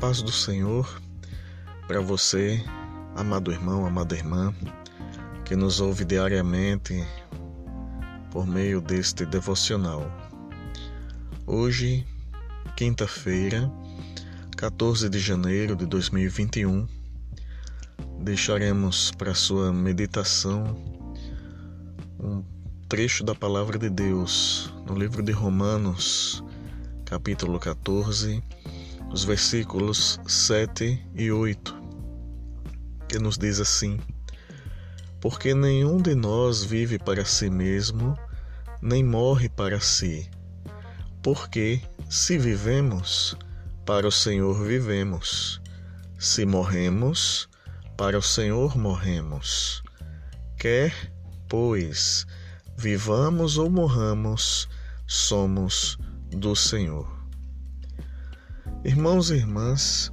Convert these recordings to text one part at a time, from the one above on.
paz do Senhor para você, amado irmão, amada irmã, que nos ouve diariamente por meio deste devocional. Hoje, quinta-feira, 14 de janeiro de 2021, deixaremos para sua meditação um trecho da palavra de Deus no livro de Romanos, capítulo 14, os versículos 7 e 8, que nos diz assim: Porque nenhum de nós vive para si mesmo, nem morre para si. Porque, se vivemos, para o Senhor vivemos, se morremos, para o Senhor morremos. Quer, pois, vivamos ou morramos, somos do Senhor. Irmãos e irmãs,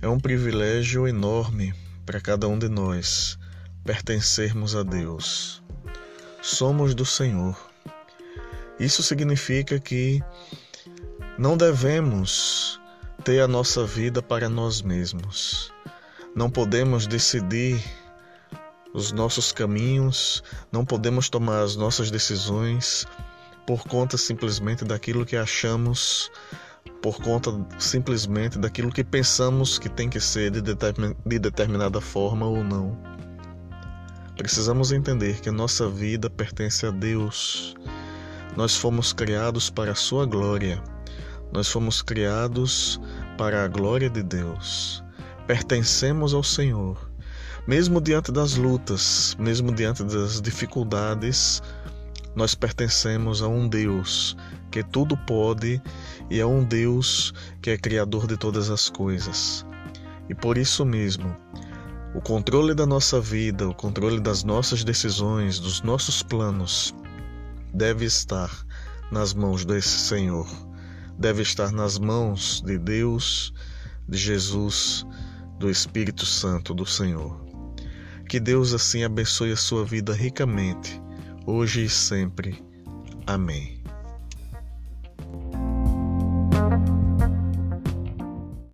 é um privilégio enorme para cada um de nós pertencermos a Deus. Somos do Senhor. Isso significa que não devemos ter a nossa vida para nós mesmos. Não podemos decidir os nossos caminhos, não podemos tomar as nossas decisões por conta simplesmente daquilo que achamos por conta simplesmente daquilo que pensamos que tem que ser de, de determinada forma ou não. Precisamos entender que a nossa vida pertence a Deus. Nós fomos criados para a Sua glória. Nós fomos criados para a glória de Deus. Pertencemos ao Senhor. Mesmo diante das lutas, mesmo diante das dificuldades, nós pertencemos a um Deus que tudo pode e a um Deus que é criador de todas as coisas. E por isso mesmo, o controle da nossa vida, o controle das nossas decisões, dos nossos planos, deve estar nas mãos desse Senhor, deve estar nas mãos de Deus, de Jesus, do Espírito Santo do Senhor. Que Deus assim abençoe a sua vida ricamente, hoje e sempre. Amém.